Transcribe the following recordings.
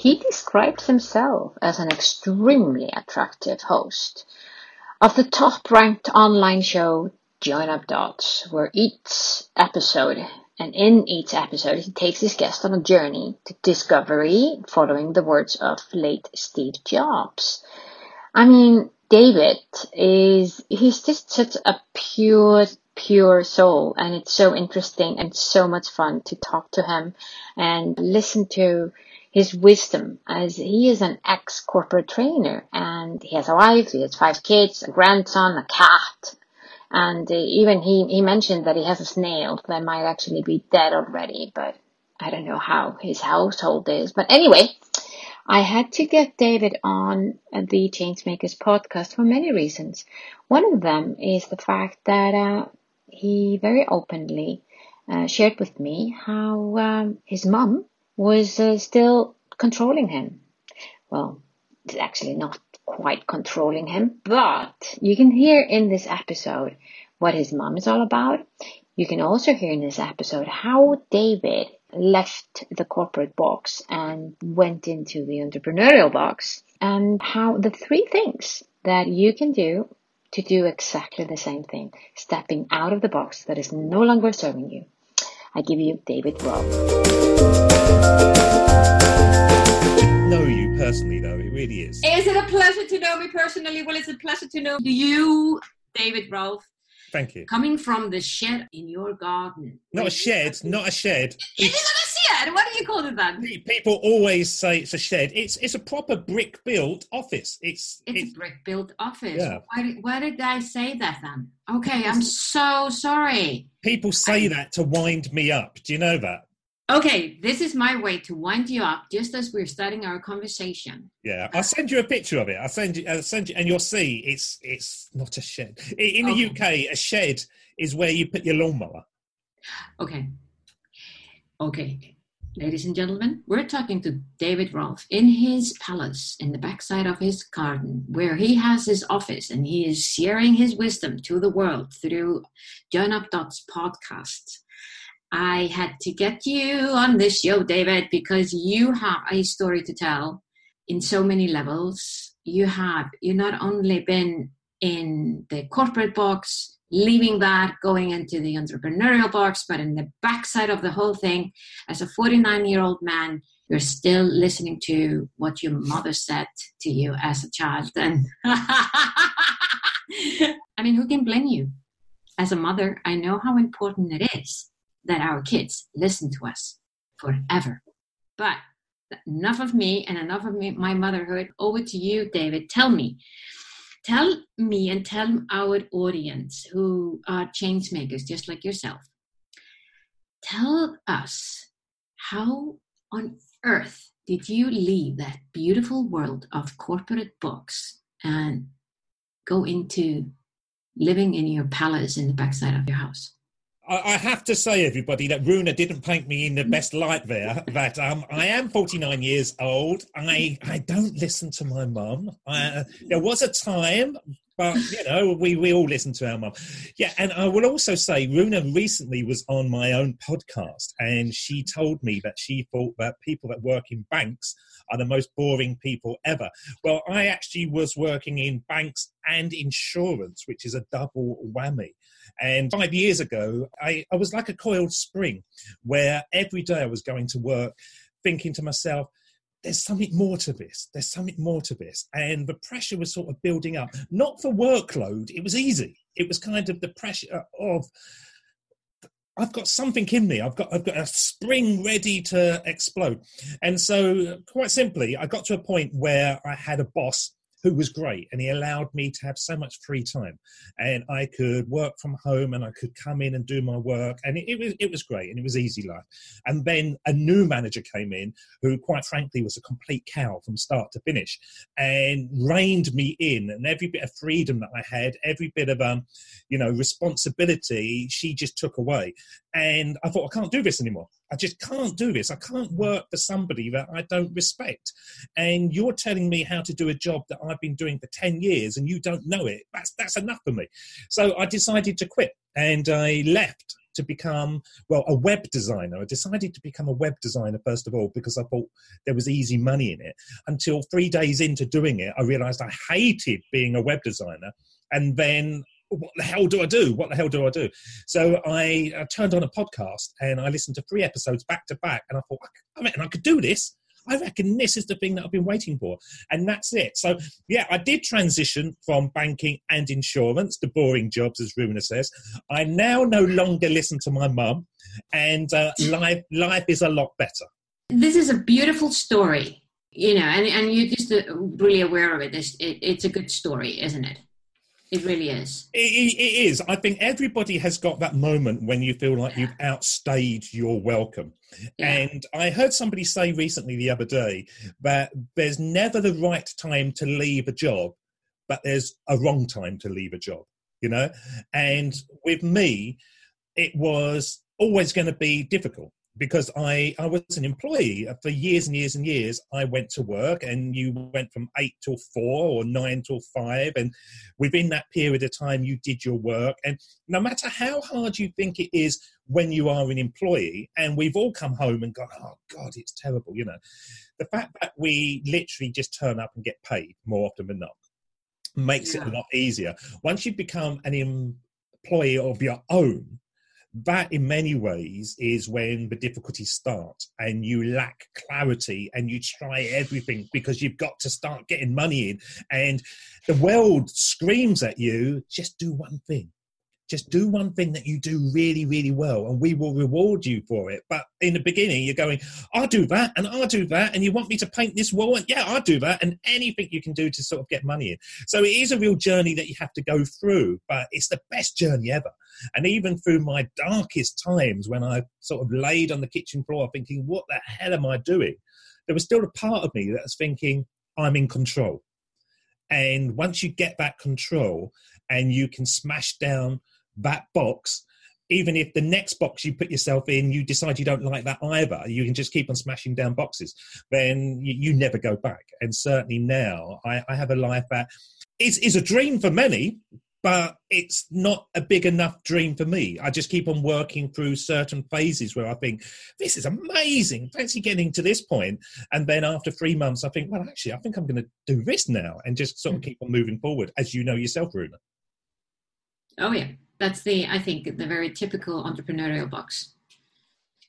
He describes himself as an extremely attractive host of the top ranked online show Join Up Dots, where each episode and in each episode he takes his guest on a journey to discovery following the words of late Steve Jobs. I mean, David is he's just such a pure pure soul and it's so interesting and so much fun to talk to him and listen to his wisdom as he is an ex corporate trainer and he has a wife, he has five kids, a grandson, a cat. And uh, even he, he mentioned that he has a snail that might actually be dead already, but I don't know how his household is. But anyway, I had to get David on the Changemakers podcast for many reasons. One of them is the fact that uh, he very openly uh, shared with me how um, his mum was uh, still controlling him. Well, it's actually not quite controlling him, but you can hear in this episode what his mom is all about. You can also hear in this episode how David left the corporate box and went into the entrepreneurial box and how the three things that you can do to do exactly the same thing, stepping out of the box that is no longer serving you. I give you David Ralph. Know you personally, though it really is. Is it a pleasure to know me personally? Well, it's a pleasure to know you, David Ralph. Thank you. Coming from the shed in your garden. Not a shed, not a shed. It isn't a shed. What do you call it then? People always say it's a shed. It's it's a proper brick built office. It's It's, a brick built office. Yeah. Why, did, why did I say that then? Okay, I'm so sorry. people say that to wind me up. Do you know that? Okay, this is my way to wind you up just as we're starting our conversation. Yeah, I'll send you a picture of it. I'll send you. I'll send you, and you'll see it's it's not a shed. I- In the Okay. UK, a shed is where you put your lawnmower. Okay. Okay. Ladies and gentlemen, we're talking to David Ralph in his palace in the backside of his garden, where he has his office and he is sharing his wisdom to the world through Join Up Dots podcast. I had to get you on this show, David, because you have a story to tell in so many levels. You have you not only been in the corporate box, leaving that, going into the entrepreneurial box, but in the backside of the whole thing, as a 49 year old man, you're still listening to what your mother said to you as a child. And I mean, who can blame you? As a mother, I know how important it is that our kids listen to us forever. But enough of me and enough of me, my motherhood. Over to you, David. Tell me, tell me and tell our audience who are change makers just like yourself. Tell us how on earth did you leave that beautiful world of corporate books and go into living in your palace in the backside of your house I, I have to say, everybody, that Runa didn't paint me in the best light there. That um, I am 49 years old. I I don't listen to my mum. I, there was a time, but you know, we we all listen to our mum. Yeah, and I will also say, Runa recently was on my own podcast, and she told me that she thought that people that work in banks are the most boring people ever. Well, I actually was working in banks and insurance, which is a double whammy. And five years ago, I, I was like a coiled spring where every day I was going to work thinking to myself, there's something more to this. There's something more to this. And the pressure was sort of building up, not for workload, it was easy. It was kind of the pressure of, I've got something in me. I've got I've got a spring ready to explode. And so quite simply, I got to a point where I had a boss who was great and he allowed me to have so much free time. And i could work from home and i could come in and do my work and it, it, was it was great and it was easy life. And then a new manager came in who quite frankly was a complete cow from start to finish and reined me in. And every bit of freedom that i had every bit of um you know responsibility she just took away. And i thought i can't do this anymore I just can't do this. I can't hmm. work for somebody that I don't respect. And you're telling me how to do a job that I've been doing for 10 years and you don't know it. That's, that's enough for me. So I decided to quit and I left to become, well, a web designer. I decided to become a web designer, first of all, because I thought there was easy money in it. Until three days into doing it, I realized I hated being a web designer. And then what the hell do I do? What the hell do I do? So I, I turned on a podcast and I listened to three episodes back to back, and I thought, I mean, I could do this. I reckon this is the thing that I've been waiting for. And that's it. So, yeah, I did transition from banking and insurance, the boring jobs, as Runa says. I now no longer listen to my mum, and uh, life, life is a lot better. This is a beautiful story, you know, and, and you're just really aware of it. It's, it. It's a good story, isn't it? It really is. It, it is. I think everybody has got that moment when you feel like you've outstayed your welcome. Yeah. And I heard somebody say recently the other day that there's never the right time to leave a job, but there's a wrong time to leave a job, you know? And with me, it was always going to be difficult because I, I was an employee uh, for years and years and years. I went to work and you went from eight till four or nine till five. And within that period of time, you did your work. And no matter how hard you think it is when you are an employee, and we've all come home and gone, oh God, it's terrible, you know, the fact that we literally just turn up and get paid more often than not makes yeah. it a lot easier. Once you become an employee of your own, that in many ways is when the difficulties start and you lack clarity and you try everything because you've got to start getting money in and the world screams at you just do one thing just do one thing that you do really, really well, and we will reward you for it. But in the beginning, you're going, I'll do that, and I'll do that, and you want me to paint this wall, and yeah, I'll do that, and anything you can do to sort of get money in. So it is a real journey that you have to go through, but it's the best journey ever. And even through my darkest times when I sort of laid on the kitchen floor thinking, what the hell am I doing? There was still a part of me that was thinking, I'm in control. And once you get that control and you can smash down that box even if the next box you put yourself in you decide you don't like that either you can just keep on smashing down boxes then you, you never go back and certainly now I, I, have a life that is, is a dream for many but it's not a big enough dream for me. I just keep on working through certain phases where i think this is amazing. Fancy getting to this point. And then after three months i think well actually i think i'm going to do this now and just sort of hmm. keep on moving forward as you know yourself Runa. oh yeah. That's the i think the very typical entrepreneurial box.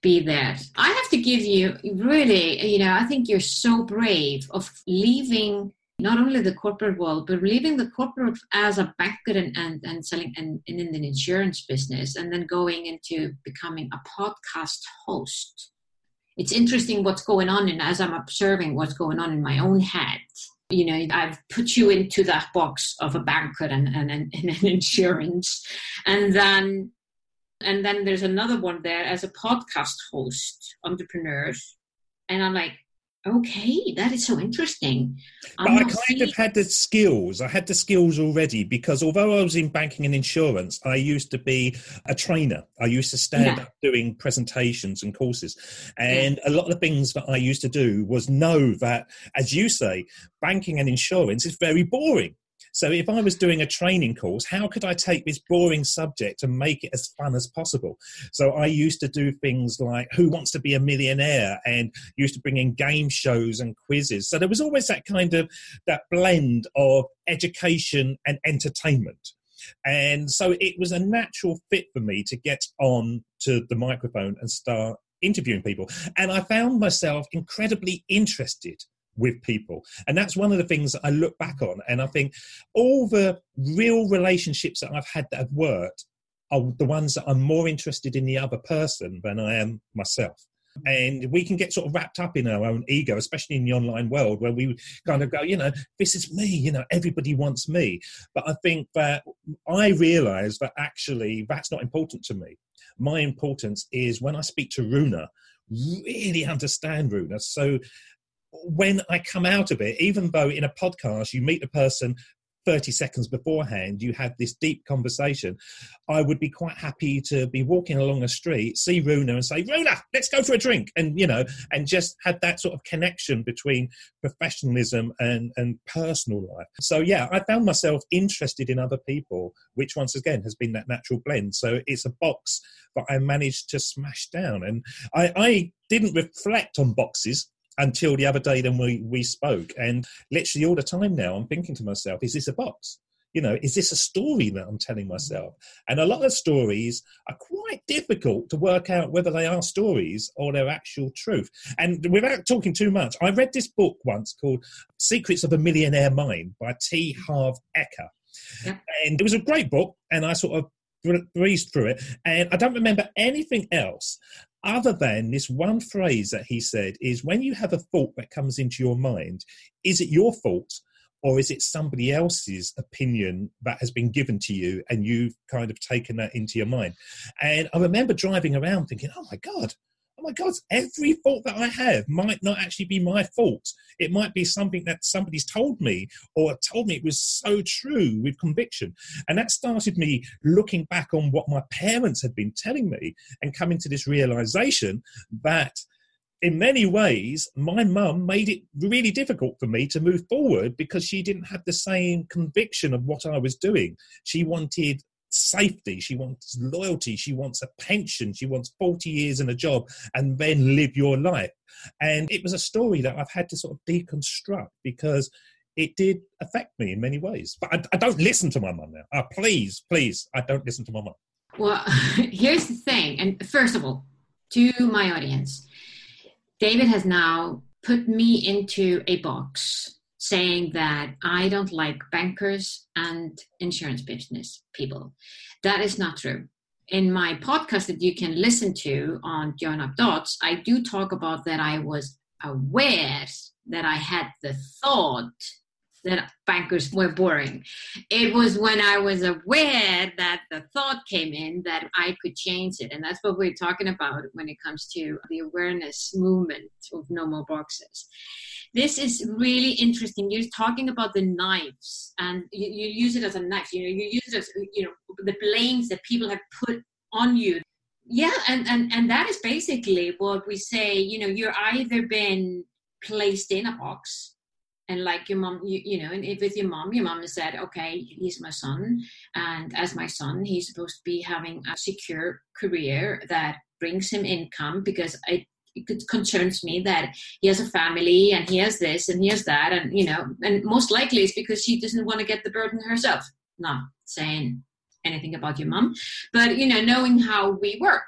Be that. I have to give you really you know i think you're so brave of leaving not only the corporate world but leaving the corporate as a banker and, and, and selling and, and in the insurance business and then going into becoming a podcast host. It's interesting what's going on and as i'm observing what's going on in my own head. You know i've put you into that box of a banker and, and, and, an insurance. And then and then there's another one there as a podcast host entrepreneurs. And i'm like Okay, that is so interesting. But I kind see... of had the skills. I had the skills already because although I was in banking and insurance, I used to be a trainer. I used to stand yeah. up doing presentations and courses. And yeah. a lot of the things that I used to do was know that, as you say, banking and insurance is very boring. So if I was doing a training course, how could I take this boring subject and make it as fun as possible? So I used to do things like Who Wants to Be a Millionaire and used to bring in game shows and quizzes. So there was always that kind of that blend of education and entertainment. And so it was a natural fit for me to get on to the microphone and start interviewing people. And I found myself incredibly interested with people. And that's one of the things I look back on. And I think all the real relationships that I've had that have worked are the ones that I'm more interested in the other person than I am myself. And we can get sort of wrapped up in our own ego, especially in the online world, where we kind of go, you know, this is me, you know, everybody wants me. But I think that I realize that actually that's not important to me. My importance is when I speak to Runa, really understand Runa. So when I come out of it, even though in a podcast you meet a person 30 seconds beforehand you had this deep conversation, I would be quite happy to be walking along a street, see Runa and say, Runa, let's go for a drink. And, you know, and just have that sort of connection between professionalism and, and personal life. So, yeah, I found myself interested in other people, which once again has been that natural blend. So it's a box that I managed to smash down. And I, I didn't reflect on boxes until the other day then we, we spoke. And literally all the time now, I'm thinking to myself, is this a box? You know, is this a story that I'm telling myself? And a lot of stories are quite difficult to work out whether they are stories or they're actual truth. And without talking too much, I read this book once called Secrets of a Millionaire Mind by T. Harv Eker. Yeah. And it was a great book, and I sort of breezed through it. And I don't remember anything else other than this one phrase that he said is when you have a thought that comes into your mind, is it your fault or is it somebody else's opinion that has been given to you and you've kind of taken that into your mind? And I remember driving around thinking, oh my God, oh my God, every fault that I have might not actually be my fault. It might be something that somebody's told me or told me it was so true with conviction. And that started me looking back on what my parents had been telling me and coming to this realization that in many ways, my mum made it really difficult for me to move forward because she didn't have the same conviction of what I was doing. She wanted safety, she wants loyalty, she wants a pension, she wants 40 years in a job and then live your life. And it was a story that I've had to sort of deconstruct because it did affect me in many ways. But I, I don't listen to my mum now. Uh, please, please, I don't listen to my mum. Well, here's the thing. And first of all, to my audience, David has now put me into a box saying that I don't like bankers and insurance business people. That is not true. In my podcast that you can listen to on Join Up Dots, I do talk about that I was aware that I had the thought that bankers were boring. It was when I was aware that the thought came in that I could change it. And that's what we're talking about when it comes to the awareness movement of no more boxes this is really interesting. You're talking about the knives, and you, you use it as a knife. You know, you use it as you know the blames that people have put on you. Yeah, and and and that is basically what we say. You know, you're either been placed in a box and like your mom you, you know and if with your mom your mom said okay he's my son and as my son he's supposed to be having a secure career that brings him income because it it concerns me that he has a family and he has this and he has that and you know and most likely it's because she doesn't want to get the burden herself. Not saying anything about your mom but you know knowing how we work.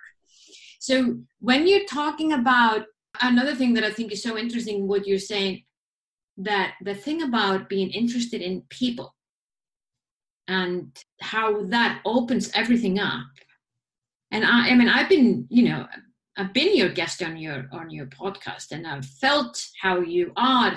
So when you're talking about another thing that i think is so interesting what you're saying that the thing about being interested in people and how that opens everything up and I, I mean i've been you know I've been your guest on your on your podcast, and I've felt how you are,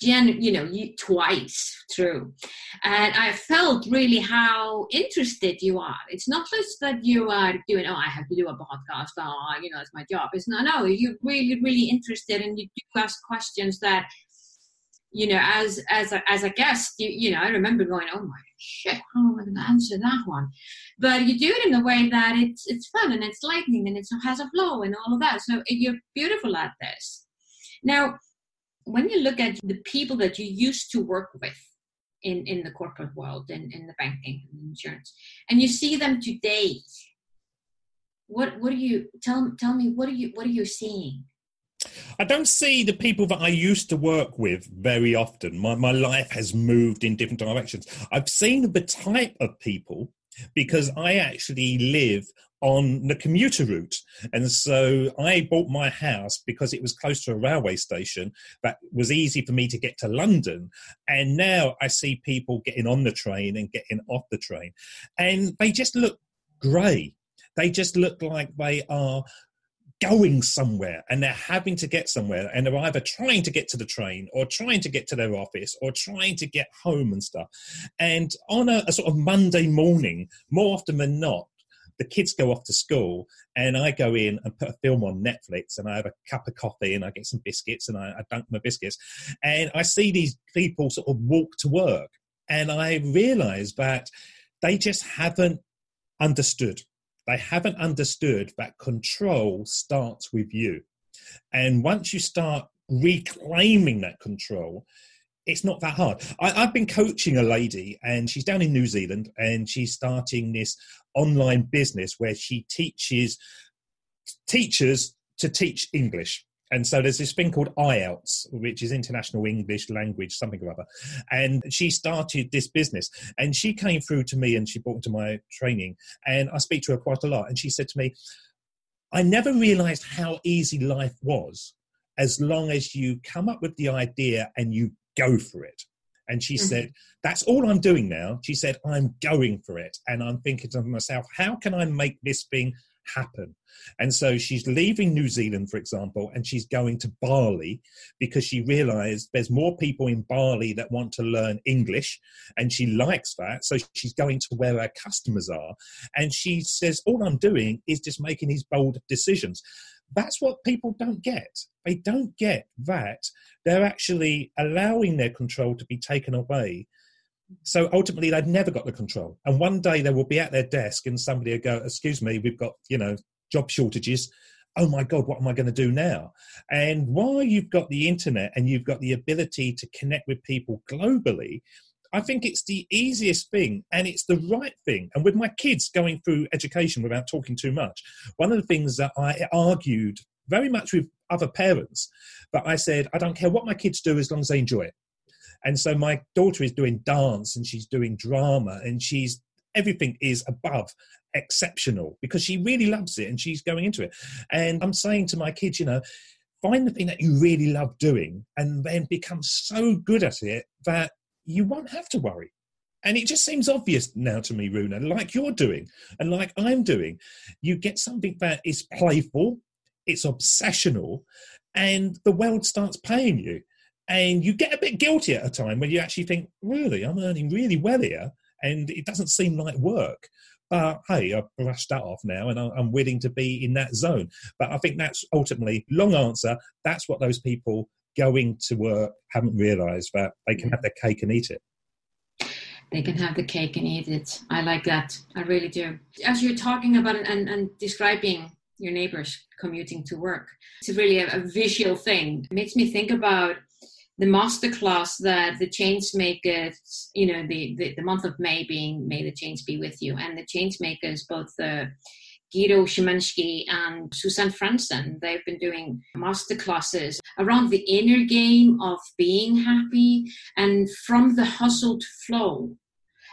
gen, you know, you twice through, and I felt really how interested you are. It's not just that you are doing, oh, I have to do a podcast, oh, you know, it's my job. It's not. No, you're really, really interested, and you do ask questions that you know, as as a, as a guest, you, you know, I remember going, oh my shit, how am I going to answer that one? But you do it in a way that it's it's fun and it's lightning and it has a flow and all of that. So eh, you're beautiful at this. Now, when you look at the people that you used to work with in in the corporate world and in the banking and insurance, and you see them today, what what do you tell tell me? What are you what are you seeing? I don't see the people that I used to work with very often. My, my life has moved in different directions. I've seen the type of people because I actually live on the commuter route. And so I bought my house because it was close to a railway station that was easy for me to get to London. And now I see people getting on the train and getting off the train. And they just look grey. They just look like they are going somewhere and they're having to get somewhere and they're either trying to get to the train or trying to get to their office or trying to get home and stuff. And on a, a sort of Monday morning, more often than not, the kids go off to school and I go in and put a film on Netflix and I have a cup of coffee and I get some biscuits and I, I dunk my biscuits and I see these people sort of walk to work and I realize that they just haven't understood. They haven't understood that control starts with you. And once you start reclaiming that control, it's not that hard. I, have been coaching a lady, and she's down in New Zealand, and she's starting this online business where she teaches teachers to teach English. And so there's this thing called IELTS, which is International English Language, something or other. And she started this business. And she came through to me and she brought into my training. And I speak to her quite a lot. And she said to me, I never realized how easy life was as long as you come up with the idea and you go for it. And she mm-hmm. said, That's all I'm doing now. She said, I'm going for it. And I'm thinking to myself, How can I make this thing happen? And so she's leaving New Zealand, for example, and she's going to Bali because she realized there's more people in Bali that want to learn English and she likes that. So she's going to where her customers are. And she says, All I'm doing is just making these bold decisions. That's what people don't get. They don't get that they're actually allowing their control to be taken away. So ultimately, they've never got the control. And one day they will be at their desk and somebody will go, Excuse me, we've got, you know, job shortages. Oh my God, what am I going to do now? And while you've got the internet and you've got the ability to connect with people globally, I think it's the easiest thing and it's the right thing. And with my kids going through education without talking too much, one of the things that I argued very much with other parents, but I said, I don't care what my kids do as long as they enjoy it. And so my daughter is doing dance and she's doing drama and she's everything is above exceptional because she really loves it and she's going into it. And I'm saying to my kids, you know, find the thing that you really love doing and then become so good at it that you won't have to worry. And it just seems obvious now to me, Runa, like you're doing and like I'm doing. You get something that is playful, it's obsessional, and the world starts paying you. And you get a bit guilty at a time when you actually think, really, I'm earning really well here, and it doesn't seem like work. But hey, I've brushed that off now, and I'm willing to be in that zone. But I think that's ultimately long answer. That's what those people going to work haven't realized that they can have their cake and eat it. They can have the cake and eat it. I like that. I really do. As you're talking about it and, and describing your neighbors commuting to work, it's really a, a visual thing. It makes me think about the masterclass that the change makers, you know, the, the, the month of May being May the Change Be With You, and the change makers, both the Guido Szymanski and Susan Franzen. They've been doing master classes around the inner game of being happy and from the hustle to flow.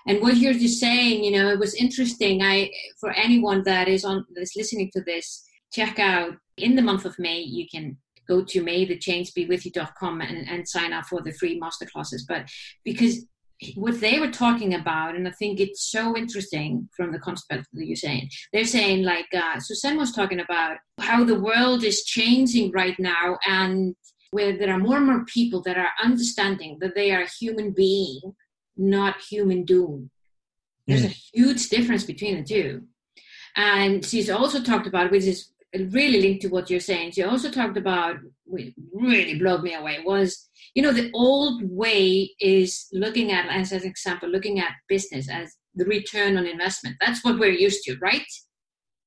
And what you're just saying, you know, it was interesting. I for anyone that is on that's listening to this, check out in the month of May. You can go to maythechangebewithyou.com and, and sign up for the free master classes. But because what they were talking about, and I think it's so interesting from the concept that you're saying. They're saying, like uh, Suzanne was talking about, how the world is changing right now, and where there are more and more people that are understanding that they are human being, not human doom. There's mm. a huge difference between the two. And she's also talked about, which is really linked to what you're saying. She also talked about, which really blew me away, was you know the old way is looking at, as an example, looking at business as the return on investment. That's what we're used to, right?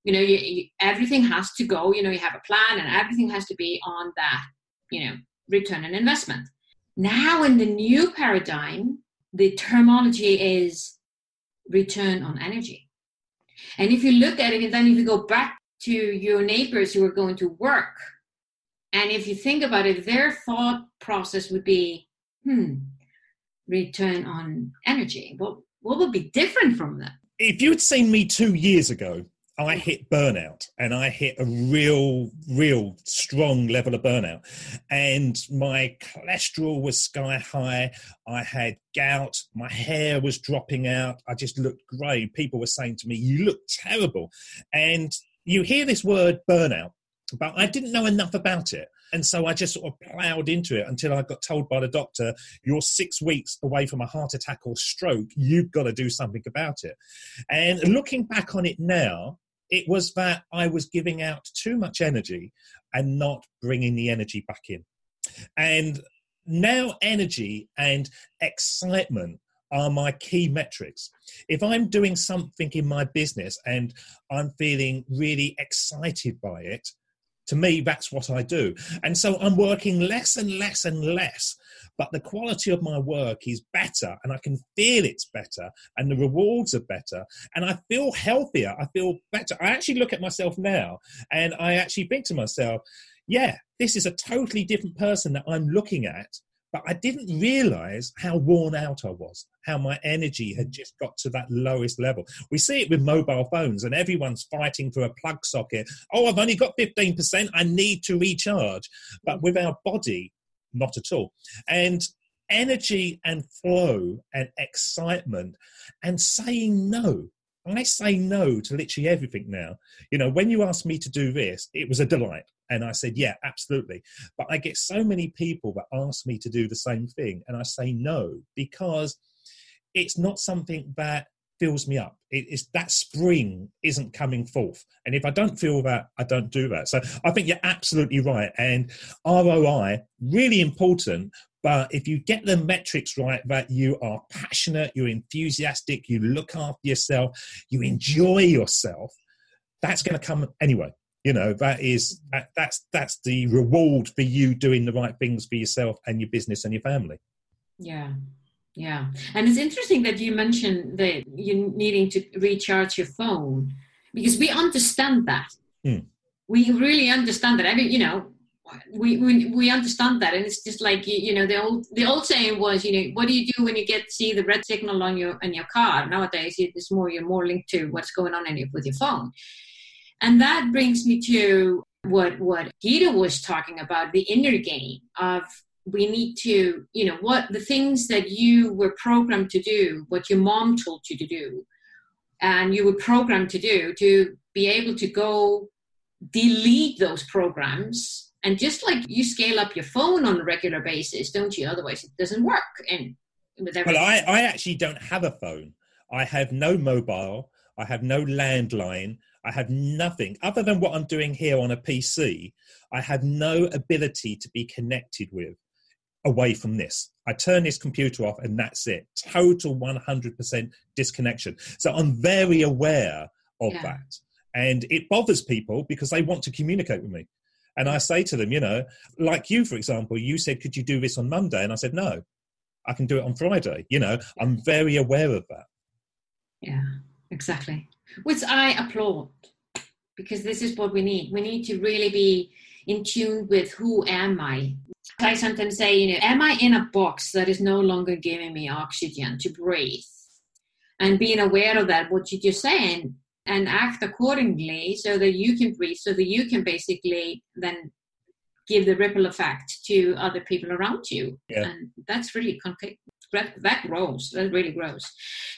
You know, you, you, everything has to go. You know, you have a plan, and everything has to be on that. You know, return on investment. Now, in the new paradigm, the terminology is return on energy. And if you look at it, and then if you go back to your neighbors who are going to work. And if you think about it, their thought process would be, hmm, return on energy. What, what would be different from that? If you had seen me two years ago, I hit burnout and I hit a real, real strong level of burnout. And my cholesterol was sky high. I had gout. My hair was dropping out. I just looked grey. People were saying to me, You look terrible. And you hear this word burnout, but I didn't know enough about it. And so I just sort of ploughed into it until I got told by the doctor, you're six weeks away from a heart attack or stroke. You've got to do something about it. And looking back on it now, it was that I was giving out too much energy and not bringing the energy back in. And now energy and excitement are my key metrics. If I'm doing something in my business and I'm feeling really excited by it, to me, that's what I do. And so I'm working less and less and less, but the quality of my work is better and I can feel it's better and the rewards are better and I feel healthier. I feel better. I actually look at myself now and I actually think to myself, yeah, this is a totally different person that I'm looking at but I didn't realize how worn out I was, how my energy had mm. just got to that lowest level. We see it with mobile phones, and everyone's fighting for a plug socket. Oh, I've only got 15%, I need to recharge. But with our body, not at all. And energy and flow and excitement and saying no. I say no to literally everything now. You know, when you asked me to do this, it was a delight. And I said, yeah, absolutely. But I get so many people that ask me to do the same thing. And I say no because it's not something that fills me up. It is that spring isn't coming forth. And if I don't feel that, I don't do that. So I think you're absolutely right. And ROI, really important. But if you get the metrics right, that you are passionate, you're enthusiastic, you look after yourself, you enjoy yourself, that's going to come anyway you know that is that, that's that's the reward for you doing the right things for yourself and your business and your family. Yeah. Yeah. And it's interesting that you mentioned that you needing to recharge your phone because we understand that. Hmm. we really understand that. I mean you know we, we we understand that. And it's just like you, you know the old the old saying was you know what do you do when you get see the red signal on your in your car? Nowadays it's more you're more linked to what's going on in your, with your phone and that brings me to what what Gita was talking about, the inner game of we need to, you know, what the things that you were programmed to do, what your mom told you to do, and you were programmed to do, to be able to go delete those programs. And just like you scale up your phone on a regular basis, don't you? Otherwise, it doesn't work. And with well, I, I actually don't have a phone. I have no mobile. I have no landline. I have nothing other than what I'm doing here on a PC. I have no ability to be connected with away from this. I turn this computer off and that's it. Total 100% disconnection. So I'm very aware of yeah. that. And it bothers people because they want to communicate with me. And I say to them, you know, like you, for example, you said, could you do this on Monday? And I said, no, I can do it on Friday. You know, I'm very aware of that. Yeah, exactly which I applaud because this is what we need. We need to really be in tune with who am I. I sometimes say, you know, am I in a box that is no longer giving me oxygen to breathe? And being aware of that, what you're just saying, and act accordingly so that you can breathe, so that you can basically then give the ripple effect to other people around you. Yeah. And that's really that, grows. That really grows.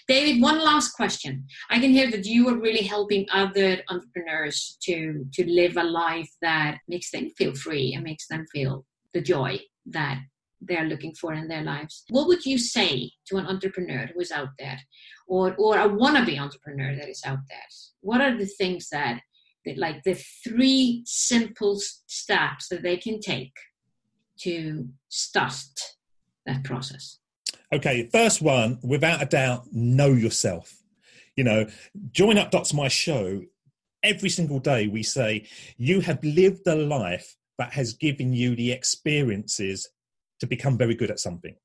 David one last question. I can hear that you are really helping other entrepreneurs to to live a life that makes them feel free and makes them feel the joy that they're looking for in their lives. What would you say to an entrepreneur who is out there or or a wannabe entrepreneur that is out there? What are the things that, that like the three simple steps that they can take to start that process Okay, first one, without a doubt, know yourself. You know, join up dots my show. Every single day we say, you have lived a life that has given you the experiences to become very good at something.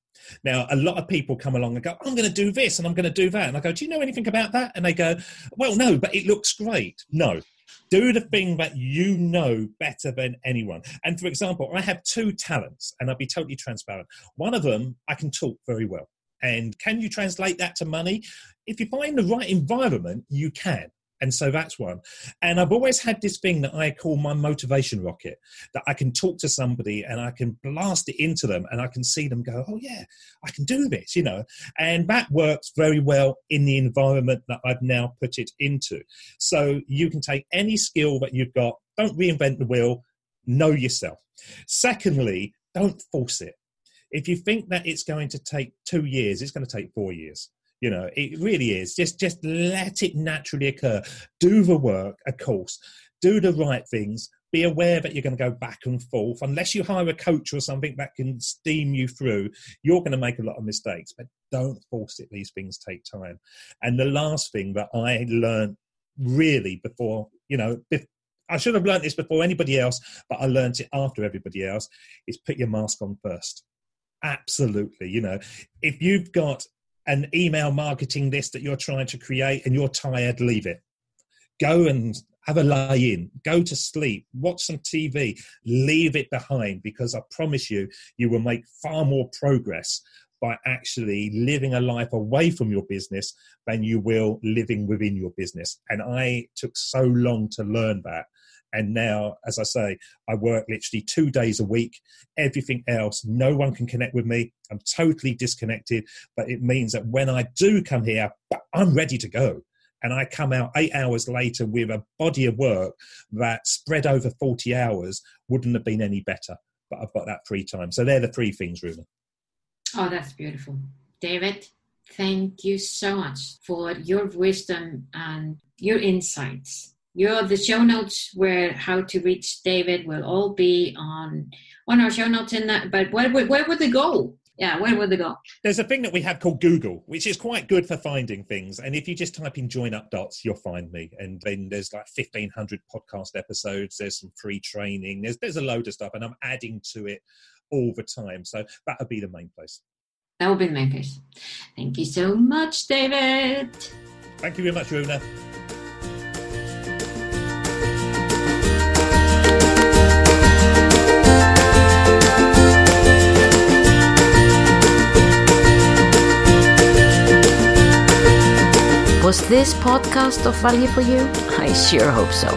Now, a lot of people come along and go, I'm going to do this and I'm going to do that. And I go, Do you know anything about that? And they go, Well, no, but it looks great. No, do the thing that you know better than anyone. And for example, I have two talents, and I'll be totally transparent. One of them, I can talk very well. And can you translate that to money? If you find the right environment, you can. And so that's one. And I've always had this thing that I call my motivation rocket that I can talk to somebody and I can blast it into them and I can see them go, oh, yeah, I can do this, you know. And that works very well in the environment that I've now put it into. So you can take any skill that you've got, don't reinvent the wheel. Know yourself. Secondly, don't force it. If you think that it's going to take two years, it's going to take four years. You know, it really is. Just just let it naturally occur. Do the work, of course. Do the right things. Be aware that you're going to go back and forth. Unless you hire a coach or something that can steam you through, you're going to make a lot of mistakes. But don't force it. These things take time. And the last thing that I learned really before, you know, I should have learned this before anybody else, but I learned it after everybody else, is put your mask on first. Absolutely. You know, if you've got an email marketing list that you're trying to create and you're tired, leave it. Go and have a lie in, go to sleep, watch some TV, leave it behind because I promise you, you will make far more progress by actually living a life away from your business than you will living within your business. And I took so long to learn that. And now, as I say, I work literally two days a week. Everything else, no one can connect with me. I'm totally disconnected. But it means that when I do come here, I'm ready to go. And I come out eight hours later with a body of work that spread over 40 hours wouldn't have been any better. But I've got that free time. So they're the three things, Runa. Oh, that's beautiful. David, thank you so much for your wisdom and your insights your the show notes where how to reach David will all be on on our show notes in that. But where where would they go? Yeah, where would they go? There's a thing that we have called Google, which is quite good for finding things. And if you just type in join up dots, you'll find me. And then there's like 1,500 podcast episodes. There's some free training. There's, there's a load of stuff. And I'm adding to it all the time. So that would be the main place. That would be the main place. Thank you so much, David. Thank you very much, Runa. Was this podcast of value for you? I sure hope so.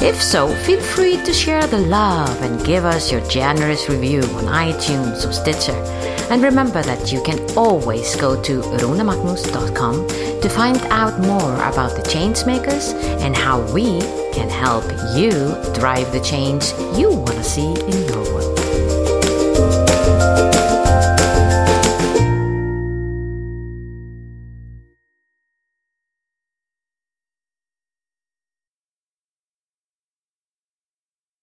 If so, feel free to share the love and give us your generous review on iTunes or Stitcher. And remember that you can always go to runamagnus.com to find out more about the changemakers and how we can help you drive the change you want to see in your world.